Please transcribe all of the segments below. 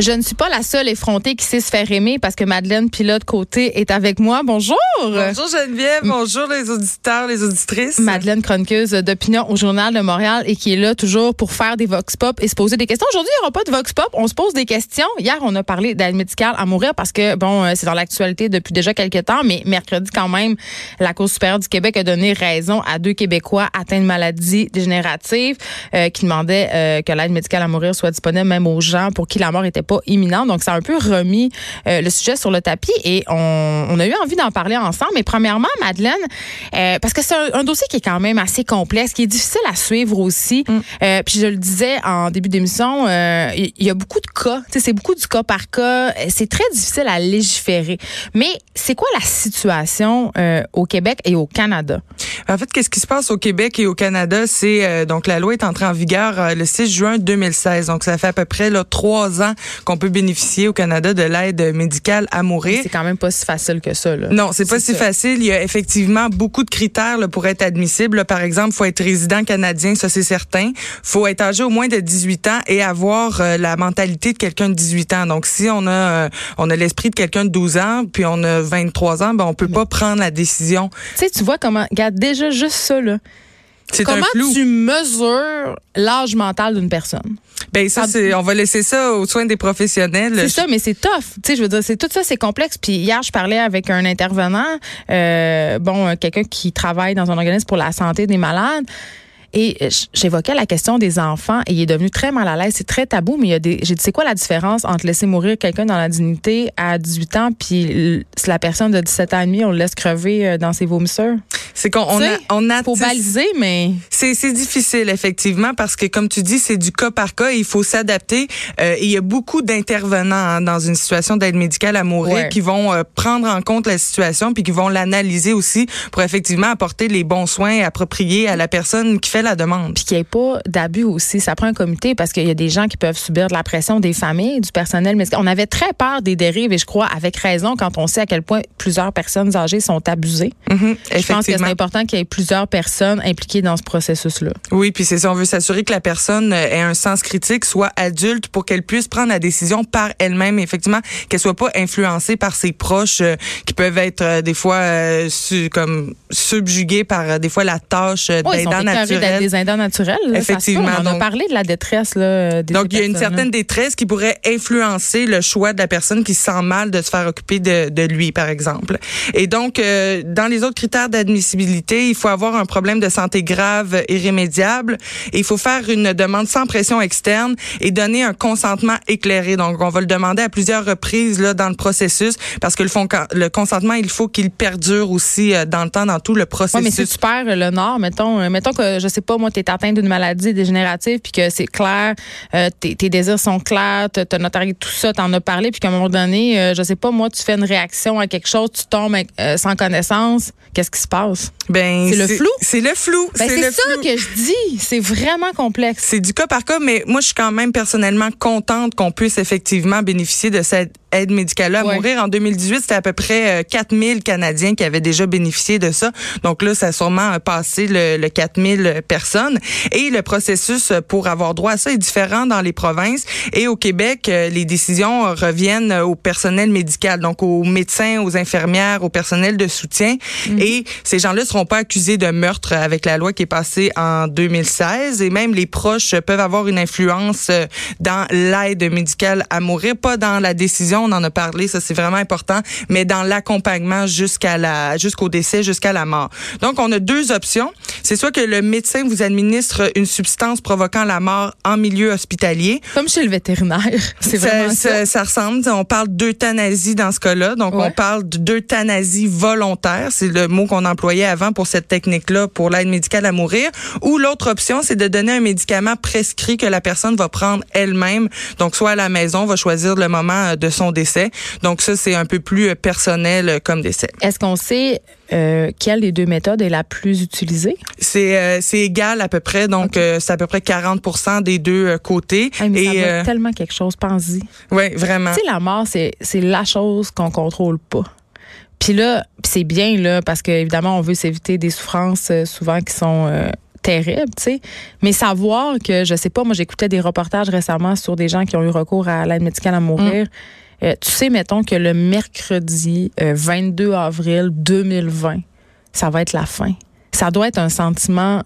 Je ne suis pas la seule effrontée qui sait se faire aimer parce que Madeleine Pilote Côté est avec moi. Bonjour. Bonjour Geneviève. Bonjour les auditeurs, les auditrices. Madeleine chroniqueuse d'opinion au Journal de Montréal et qui est là toujours pour faire des vox pop et se poser des questions. Aujourd'hui, il n'y aura pas de vox pop. On se pose des questions. Hier, on a parlé d'aide médicale à mourir parce que bon, euh, c'est dans l'actualité depuis déjà quelques temps, mais mercredi quand même, la Cour supérieure du Québec a donné raison à deux Québécois atteints de maladies dégénératives euh, qui demandaient euh, que l'aide médicale à mourir soit disponible même aux gens pour qui la mort était pas imminente. Donc, ça a un peu remis euh, le sujet sur le tapis et on, a eu envie d'en parler ensemble. Mais premièrement, Madeleine, euh, parce que c'est un, dossier qui est quand même assez complexe, qui est difficile à suivre aussi. Mm. Euh, puis je le disais en début d'émission, il y, a beaucoup de cas. C'est beaucoup du cas par cas. C'est très difficile à légiférer. Mais c'est quoi la situation au Québec et au Canada? En fait, qu'est-ce qui se passe au Québec et au Canada? C'est donc la loi est entrée en vigueur le 6 juin 2016. Donc, ça fait à peu près là, trois ans qu'on peut bénéficier au Canada de l'aide médicale à mourir. C'est quand même pas si facile que ça. Là. Non, c'est pas si facile. Il y a effectivement beaucoup de critères là, pour être admissible. par exemple, faut être résident canadien, ça c'est certain. Faut être âgé au moins de 18 ans et avoir euh, la mentalité de quelqu'un de 18 ans. Donc, si on a euh, on a l'esprit de quelqu'un de 12 ans, puis on a 23 ans, ben on peut pas prendre la décision. Tu sais, tu vois comment, regarde déjà juste ça là. Comment tu mesures l'âge mental d'une personne? Ben ça, c'est, on va laisser ça aux soins des professionnels. C'est ça, mais c'est tough. Tu sais, je veux dire, c'est tout ça, c'est complexe. Puis hier, je parlais avec un intervenant, euh, bon, quelqu'un qui travaille dans un organisme pour la santé des malades. Et j'évoquais la question des enfants et il est devenu très mal à l'aise. C'est très tabou, mais il y a des. J'ai dit, c'est quoi la différence entre laisser mourir quelqu'un dans la dignité à 18 ans, puis si la personne de 17 ans et demi, on le laisse crever euh, dans ses vomisseurs? C'est qu'on on a, on a faut baliser, mais c'est c'est difficile effectivement parce que comme tu dis, c'est du cas par cas. il faut s'adapter. Euh, il y a beaucoup d'intervenants hein, dans une situation d'aide médicale à mourir qui vont euh, prendre en compte la situation puis qui vont l'analyser aussi pour effectivement apporter les bons soins appropriés à la personne qui fait la demande. Puis qu'il n'y ait pas d'abus aussi. Ça prend un comité parce qu'il y a des gens qui peuvent subir de la pression des familles, du personnel médical. On avait très peur des dérives et je crois avec raison quand on sait à quel point plusieurs personnes âgées sont abusées. Mm je pense que c'est important qu'il y ait plusieurs personnes impliquées dans ce processus-là. Oui, puis c'est ça. On veut s'assurer que la personne ait un sens critique, soit adulte pour qu'elle puisse prendre la décision par elle-même. Effectivement, qu'elle soit pas influencée par ses proches euh, qui peuvent être euh, des fois euh, comme subjugués par des fois la tâche d'aidant des aidants naturels. Effectivement. On a parlé de la détresse là. donc il y a une certaine détresse qui pourrait influencer le choix de la personne qui se sent mal de se faire occuper de, de lui, par exemple. Et donc dans les autres critères d'admissibilité, il faut avoir un problème de santé grave, irrémédiable, et il faut faire une demande sans pression externe et donner un consentement éclairé. Donc, on va le demander à plusieurs reprises là dans le processus parce que le, fond, le consentement, il faut qu'il perdure aussi euh, dans le temps, dans tout le processus. Oui, mais si tu perds le nord, mettons, euh, mettons que, je sais pas, moi, tu es atteint d'une maladie dégénérative puis que c'est clair, euh, tes, désirs sont clairs, tu as notarié tout ça, tu en as parlé, puis qu'à un moment donné, je sais pas, moi, tu fais une réaction à quelque chose, tu tombes sans connaissance, qu'est-ce qui se passe? Ben, c'est le flou? C'est le flou. Ben, c'est ça que je dis. C'est vraiment complexe. C'est du cas par cas, mais moi, je suis quand même personnellement contente qu'on puisse effectivement bénéficier de cette aide médicale à mourir. En 2018, c'était à peu près 4000 euh, Canadiens qui avaient déjà bénéficié de ça. Donc là, ça a sûrement passé le, le 4000 personnes. Et le processus pour avoir droit à ça est différent dans les provinces. Et au Québec, euh, les décisions reviennent au personnel médical, donc aux médecins, aux infirmières, au personnel de soutien. Mhm. Et ces gens-là seront pas accusés de meurtre avec la loi qui est passée en 2016. Et même les proches peuvent avoir une influence euh, dans l'aide médicale à mourir, pas dans la décision on en a parlé, ça c'est vraiment important, mais dans l'accompagnement jusqu'à la jusqu'au décès, jusqu'à la mort. Donc on a deux options. C'est soit que le médecin vous administre une substance provoquant la mort en milieu hospitalier. Comme chez le vétérinaire. C'est vraiment ça. Ça, ressemble. On parle d'euthanasie dans ce cas-là. Donc on parle d'euthanasie volontaire. C'est le mot qu'on employait avant pour cette technique-là pour l'aide médicale à mourir. Ou l'autre option, c'est de donner un médicament prescrit que la personne va prendre elle-même. Donc soit à la maison, va choisir le moment euh, de son décès. Donc ça, c'est un peu plus euh, personnel euh, comme décès. Est-ce qu'on sait euh, quelle des deux méthodes est la plus utilisée? C'est euh, c'est égal à peu près, donc euh, c'est à peu près 40% des deux côtés. mais Et, ça tellement quelque chose, pense-y. Oui, vraiment. Tu sais, la mort, c'est la chose qu'on contrôle pas. Puis là, c'est bien là parce qu'évidemment, on veut s'éviter des souffrances souvent qui sont terribles, tu sais. Mais savoir que, je sais pas, moi j'écoutais des reportages récemment sur des gens qui ont eu recours à l'aide médicale à mourir. Mm. Euh, tu sais, mettons que le mercredi 22 euh, avril 2020, ça va être la fin. Ça doit être un sentiment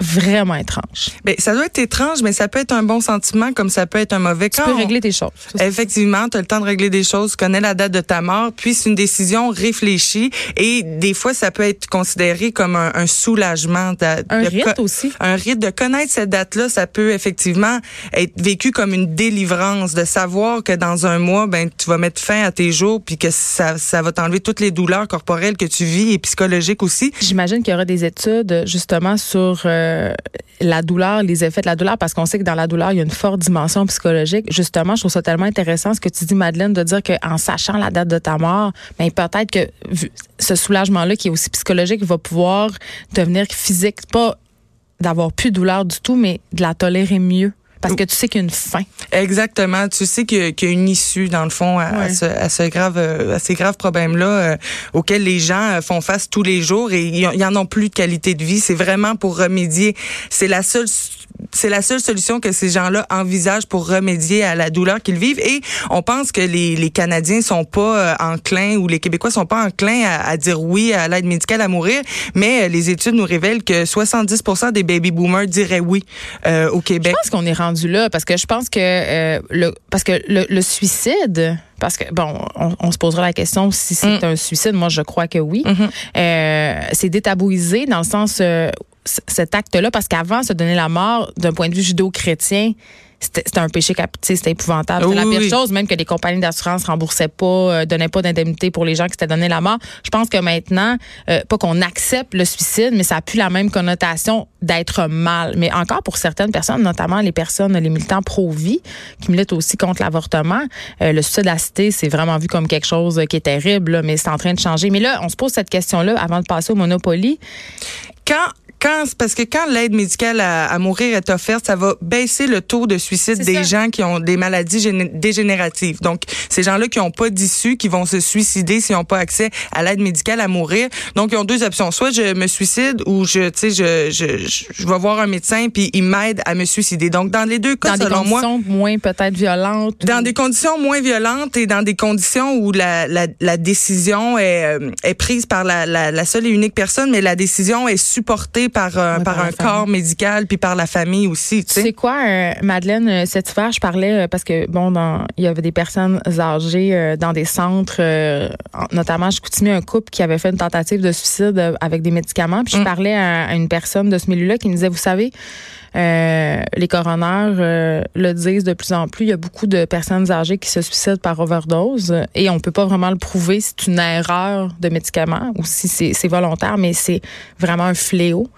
vraiment étrange. Ben, ça doit être étrange, mais ça peut être un bon sentiment comme ça peut être un mauvais. Tu peux régler tes choses. Effectivement, tu as le temps de régler des choses, tu connais la date de ta mort, puis c'est une décision réfléchie et des fois ça peut être considéré comme un, soulagement. un rite aussi. Un rite de connaître cette date-là, ça peut effectivement être vécu comme une délivrance, de savoir que dans un mois, ben tu vas mettre fin à tes jours, puis que ça, ça va t'enlever toutes les douleurs corporelles que tu vis et psychologiques aussi. J'imagine qu'il y aura des études justement sur euh, euh, la douleur, les effets de la douleur, parce qu'on sait que dans la douleur, il y a une forte dimension psychologique. Justement, je trouve ça tellement intéressant ce que tu dis, Madeleine, de dire qu'en sachant la date de ta mort, ben, peut-être que ce soulagement-là, qui est aussi psychologique, va pouvoir devenir physique. Pas d'avoir plus de douleur du tout, mais de la tolérer mieux. Parce que tu sais qu'il y a une fin. Exactement. Tu sais qu'il y, a une issue, dans le fond, à, ce, à ce, grave, à ces graves problèmes-là euh, auxquels les gens euh, font face tous les jours et ils en ont plus de qualité de vie. C'est vraiment pour remédier. C'est la seule c'est la seule solution que ces gens-là envisagent pour remédier à la douleur qu'ils vivent. Et on pense que les, les Canadiens sont pas euh, enclins ou les Québécois sont pas enclins à, à dire oui à l'aide médicale à mourir, mais euh, les études nous révèlent que 70% des baby boomers diraient oui euh, au Québec. Je pense qu'on est rendu là parce que je pense que euh, le parce que le, le suicide parce que bon, on, on, se posera la question si c'est mm. un suicide. Moi, je crois que oui. Mm-hmm. euh, c'est détabouisé dans le sens cet acte-là, parce qu'avant, se donner la mort, d'un point de vue judo-chrétien, c'était un péché capital, c'était épouvantable. C'était la pire chose, même que les compagnies d'assurance remboursaient pas, euh, donnaient pas d'indemnité pour les gens qui s'étaient donné la mort. Je pense que maintenant, euh, pas qu'on accepte le suicide, mais ça a plus la même connotation d'être mal. Mais encore pour certaines personnes, notamment les personnes, les militants pro-vie, qui militent aussi contre l'avortement, euh, le suicide assisté, c'est vraiment vu comme quelque chose qui est terrible, mais c'est en train de changer. Mais là, on se pose cette question-là avant de passer au Monopoly. Quand quand parce que quand l'aide médicale à, mourir est offerte, ça va baisser le taux de suicide des gens qui ont des maladies dégénératives. Donc ces gens-là qui n'ont pas d'issue, qui vont se suicider s'ils n'ont pas accès à l'aide médicale à mourir. Donc ils ont deux options, soit je me suicide ou je tu sais je, je, je vais voir un médecin puis il m'aide à me suicider. Donc dans les deux cas dans selon des conditions moins peut-être violentes. Dans des conditions moins violentes et dans des conditions où la, la, la décision est, euh, est prise par la, la, la seule et unique personne, mais la décision est supportée par, euh, par, un corps médical puis par la famille aussi. Tu sais C'est quoi, euh, Madeleine, euh, cet hiver, je parlais parce que, bon, il y avait des personnes âgées dans des centres, notamment, je coutumais un couple qui avait fait une tentative de suicide avec des médicaments. Puis je mm. parlais à, une personne de ce milieu-là qui me disait, vous savez, les coroners le disent de plus en plus. Il y a beaucoup de personnes âgées qui se suicident par overdose et on peut pas vraiment le prouver. C'est une erreur de médicament ou si c'est volontaire, mais c'est vraiment un fléau.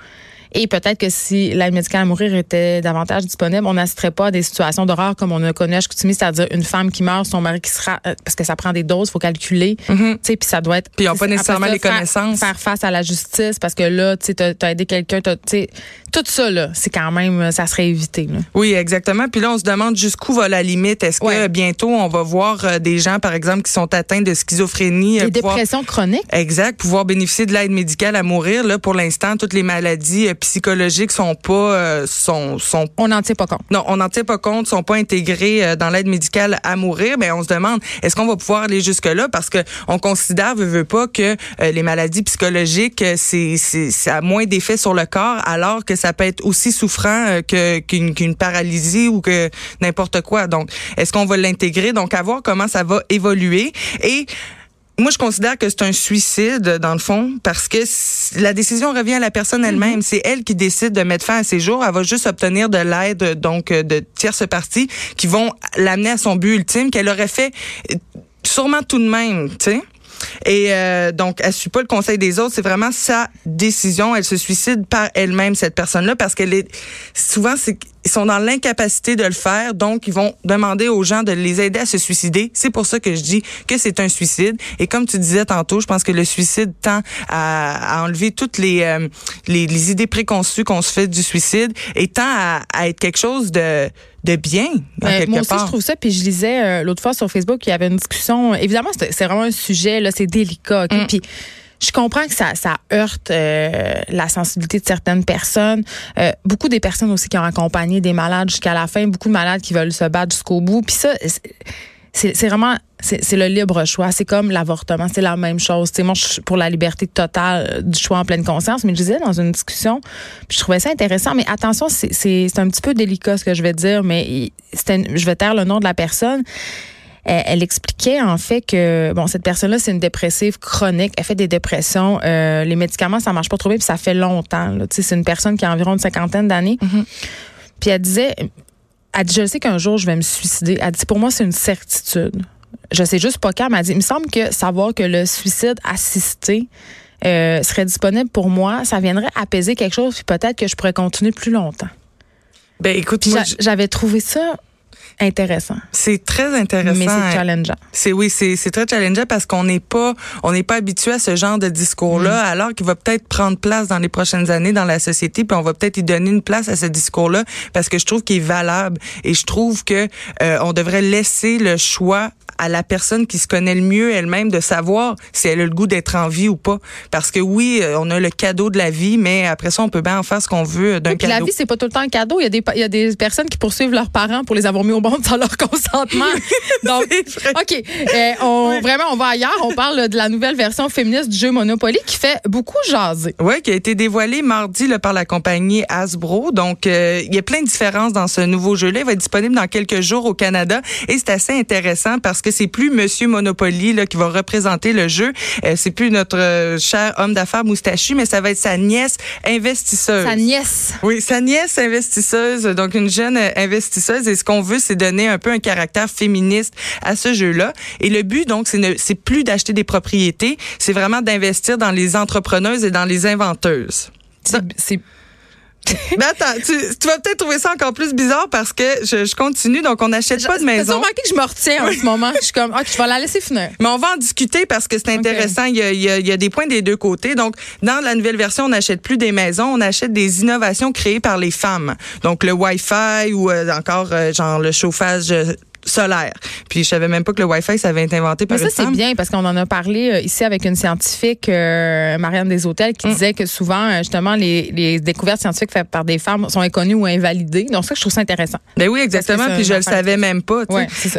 Et peut-être que si l'aide médicale à mourir était davantage disponible, on n'assisterait pas à des situations d'horreur comme on a connu à Chicoutimi, c'est-à-dire une femme qui meurt, son mari qui sera euh, parce que ça prend des doses, faut calculer, mm-hmm. tu sais, puis ça doit être. Puis ils n'ont pas nécessairement les connaissances. Faire, face à la justice parce que là, tu sais, as aidé quelqu'un, tu sais, tout ça là, c'est quand même, ça serait évité. Là. Oui, exactement. Puis là, on se demande jusqu'où va la limite. Est-ce que bientôt on va voir euh, des gens, par exemple, qui sont atteints de schizophrénie, des euh, dépressions chroniques? Exact, pouvoir bénéficier de l'aide médicale à mourir. Là, pour l'instant, toutes les maladies psychologiques sont pas sont sont on n'en tient pas compte. Non, on n'en tient pas compte, sont pas intégrés dans l'aide médicale à mourir. Mais on se demande est-ce qu'on va pouvoir aller jusque là parce que on considère veut, veut pas que les maladies psychologiques c'est c'est ça a moins d'effet sur le corps alors que ça peut être aussi souffrant que qu'une qu'une paralysie ou que n'importe quoi. Donc est-ce qu'on va l'intégrer? Donc à voir comment ça va évoluer et moi, je considère que c'est un suicide, dans le fond, parce que la décision revient à la personne elle-même. Mm-hmm. C'est elle qui décide de mettre fin à ses jours. Elle va juste obtenir de l'aide, donc, de tierces parties qui vont l'amener à son but ultime qu'elle aurait fait euh, sûrement tout de même, tu sais. Et euh, donc, elle suit pas le conseil des autres. C'est vraiment sa décision. Elle se suicide par elle-même, cette personne-là, parce qu'elle est souvent, c'est ils sont dans l'incapacité de le faire, donc ils vont demander aux gens de les aider à se suicider. C'est pour ça que je dis que c'est un suicide. Et comme tu disais tantôt, je pense que le suicide tend à, enlever toutes les, euh, les, les, idées préconçues qu'on se fait du suicide et tend à, à être quelque chose de de bien. Euh, moi aussi, je trouve ça. Puis je lisais euh, l'autre fois sur Facebook, il y avait une discussion. Évidemment, c'est vraiment un sujet, là, c'est délicat. Mm. Puis je comprends que ça, ça heurte euh, la sensibilité de certaines personnes. Euh, beaucoup des personnes aussi qui ont accompagné des malades jusqu'à la fin, beaucoup de malades qui veulent se battre jusqu'au bout. Puis ça, c'est vraiment c'est le libre choix. C'est comme l'avortement, c'est la même chose. C'est moi, je suis pour la liberté totale du choix en pleine conscience. Mais je disais dans une discussion, je trouvais ça intéressant. Mais attention, c'est un petit peu délicat ce que je vais dire, mais je vais taire le nom de la personne elle, expliquait en fait que bon cette personne-là c'est une dépressive chronique. Elle fait des dépressions. Euh, les médicaments ça marche pas trop bien puis ça fait longtemps. C'est une personne qui a environ une cinquantaine d'années. Mm-hmm. Puis elle disait, elle dit je sais qu'un jour je vais me suicider. Elle dit pour moi c'est une certitude. Je sais juste pas quand. Mais elle dit il me semble que savoir que le suicide assisté euh, serait disponible pour moi, ça viendrait apaiser quelque chose puis peut-être que je pourrais continuer plus longtemps. Ben écoute, j'avais trouvé ça intéressant. C'est très intéressant. Mais c'est challengeant. C'est oui, c'est très challengeant parce qu'on n'est pas on n'est pas habitué à ce genre de discours-là, mm. alors qu'il va peut-être prendre place dans les prochaines années dans la société, puis on va peut-être y donner une place à ce discours-là parce que je trouve qu'il est valable et je trouve que euh, on devrait laisser le choix à la personne qui se connaît le mieux elle-même de savoir si elle a le goût d'être en vie ou pas. Parce que oui, euh, on a le cadeau de la vie, mais après ça, on peut bien en faire ce qu'on veut d'un cadeau. La vie, c'est pas tout le temps un cadeau. Il y, a des, il y a des personnes qui poursuivent leurs parents pour les avoir mis au monde sans leur consentement. Donc, OK. Euh, on, Vraiment, on va ailleurs. On parle de la nouvelle version féministe du jeu Monopoly qui fait beaucoup jaser. Oui, qui a été dévoilée mardi là, par la compagnie Hasbro. Donc, euh, il y a plein de différences dans ce nouveau jeu-là. Il va être disponible dans quelques jours au Canada. Et c'est assez intéressant parce que c'est plus Monsieur Monopoly là, qui va représenter le jeu. Euh, c'est plus notre euh, cher homme d'affaires moustachu, mais ça va être sa nièce investisseuse. Sa nièce. Oui, sa nièce investisseuse, donc une jeune euh, investisseuse. Et ce qu'on veut, c'est donner un peu un caractère féministe à ce jeu-là. Et le but, donc, c'est plus d'acheter des propriétés, c'est vraiment d'investir dans les entrepreneuses et dans les inventeuses. C'est mais attends, tu, vas peut-être trouver ça encore plus bizarre parce que je, continue, donc on n'achète pas de maison. C'est remarqué que je me retiens en ce moment. Je suis comme, ok, je vais la laisser finir. Mais on va en discuter parce que c'est intéressant. Il, y a, des points des deux côtés. Donc, dans la nouvelle version, on n'achète plus des maisons, on achète des innovations créées par les femmes. Donc, le Wi-Fi ou euh, encore, euh, genre, le chauffage euh, solaire. Puis je savais même pas que le Wi-Fi ça avait été inventé par Mais ça c'est bien parce qu'on en a parlé euh, ici avec une scientifique euh, Marianne Hôtels, qui mm. disait que souvent euh, justement les, les, découvertes scientifiques faites par des femmes sont inconnues ou invalidées. Donc ça je trouve ça intéressant. Ben oui exactement puis je le savais même pas.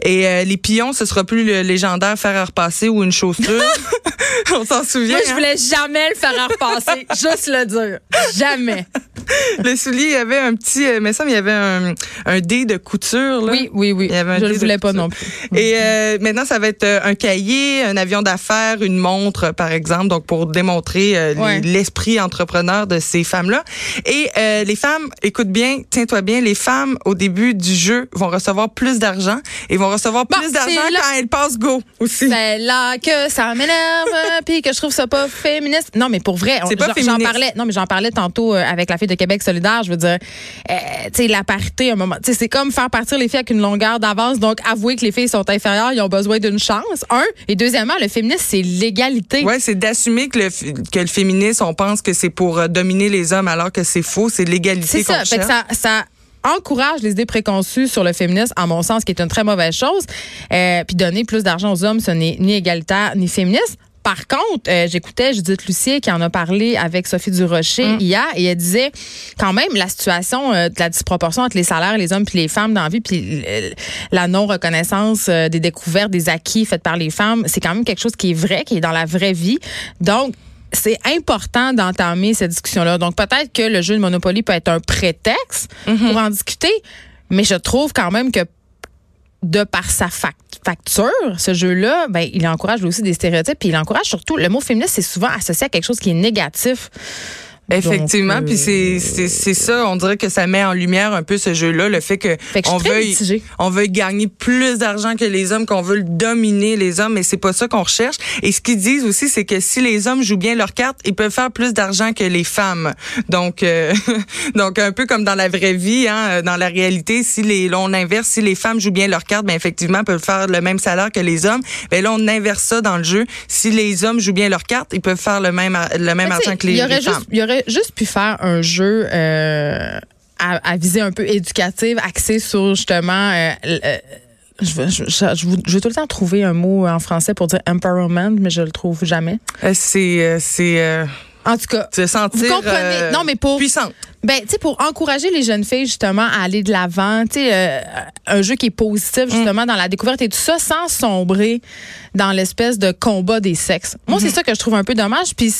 Et euh, les pions ce sera plus le légendaire fer à repasser ou une chaussure. On s'en souvient. Moi je hein? voulais jamais le fer à repasser, juste le dire. Jamais. le soulier, il y avait un petit, mais ça, il y avait un, un dé de couture. Là. Oui, oui, oui. Il y avait un je voulais pas non plus. Et euh, maintenant, ça va être euh, un cahier, un avion d'affaires, une montre, par exemple, donc pour démontrer euh, l'esprit entrepreneur de ces femmes-là. Et les femmes, écoute bien, tiens-toi bien, les femmes au début du jeu vont recevoir plus d'argent et vont recevoir plus d'argent quand elles passent go aussi. C'est là que ça m'énerve, puis que je trouve ça pas féministe. Non, mais pour vrai, j'en parlais. Non, mais j'en parlais tantôt avec la fille de Québec solidaire. Je veux dire, tu sais, la parité, un moment, tu sais, c'est comme faire partir les filles avec une longueur d'avance donc, avouer que les filles sont inférieures, ils ont besoin d'une chance. Un. Et deuxièmement, le féminisme, c'est l'égalité. Oui, c'est d'assumer que le, que le féminisme, on pense que c'est pour euh, dominer les hommes, alors que c'est faux. C'est l'égalité qu'on cherche. ça, ça encourage les idées préconçues sur le féminisme, en mon sens, qui est une très mauvaise chose. Euh, puis donner plus d'argent aux hommes, ce n'est ni égalitaire ni féministe. Par contre, euh, j'écoutais Judith Lucier qui en a parlé avec Sophie Durocher Mm. hier et elle disait quand même la situation euh, de la disproportion entre les salaires, les hommes puis les femmes dans la vie, puis euh, la non-reconnaissance euh, des découvertes, des acquis faits par les femmes, c'est quand même quelque chose qui est vrai, qui est dans la vraie vie. Donc, c'est important d'entamer cette discussion-là. Donc, peut-être que le jeu de Monopoly peut être un prétexte pour en discuter, mais je trouve quand même que de par sa fac- facture, ce jeu-là, ben, il encourage aussi des stéréotypes, puis il encourage surtout, le mot féministe, c'est souvent associé à quelque chose qui est négatif. Effectivement, puis euh, c'est c'est c'est ça, on dirait que ça met en lumière un peu ce jeu-là, le fait que, Fait on mitigée. on veut gagner plus d'argent que les hommes, qu'on veut dominer les hommes, mais c'est pas ça qu'on recherche. Et ce qu'ils disent aussi, c'est que si les hommes jouent bien leurs cartes, ils peuvent faire plus d'argent que les femmes. Donc euh, donc un peu comme dans la vraie vie, hein, dans la réalité, si les on inverse, si les femmes jouent bien leurs cartes, ben effectivement peuvent faire le même salaire que les hommes. Ben là on inverse ça dans le jeu. Si les hommes jouent bien leurs cartes, ils peuvent faire le même le même argent que les, y aurait les femmes. juste, il y aurait juste pu faire un jeu euh, à, à visée un peu éducative, axé sur justement. euh, euh, je vais tout le temps trouver un mot en français pour dire empowerment, mais je le trouve jamais. C'est c'est En tout cas, se sentir Vous comprenez? euh, Non, mais pour- puissante. Ben, tu sais, pour encourager les jeunes filles, justement, à aller de l'avant, tu sais, euh, un jeu qui est positif, Mm. justement, dans la découverte et tout ça, sans sombrer dans l'espèce de combat des sexes. Moi, Mm-hmm. c'est ça que je trouve un peu dommage. Puis,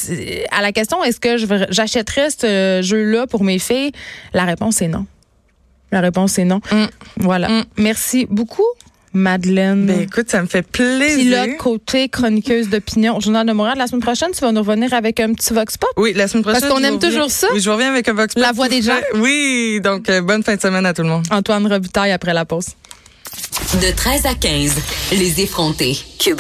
à la question, est-ce que j'achèterais ce jeu-là pour mes filles? La réponse est non. La réponse est non. Mm. Voilà. Mm. Merci beaucoup, Madeleine. Ben écoute, ça me fait plaisir. Pilote, côté, chroniqueuse d'opinion au Journal de Montréal. La semaine prochaine, tu vas nous revenir avec un petit vox pop. Oui, la semaine prochaine. Parce qu'on aime reviens- toujours ça. Oui, je reviens avec un vox pop La voix des gens. Oui, donc euh, bonne fin de semaine à tout le monde. Antoine Robitaille après la pause. De 13 à 15, les effrontés. Cube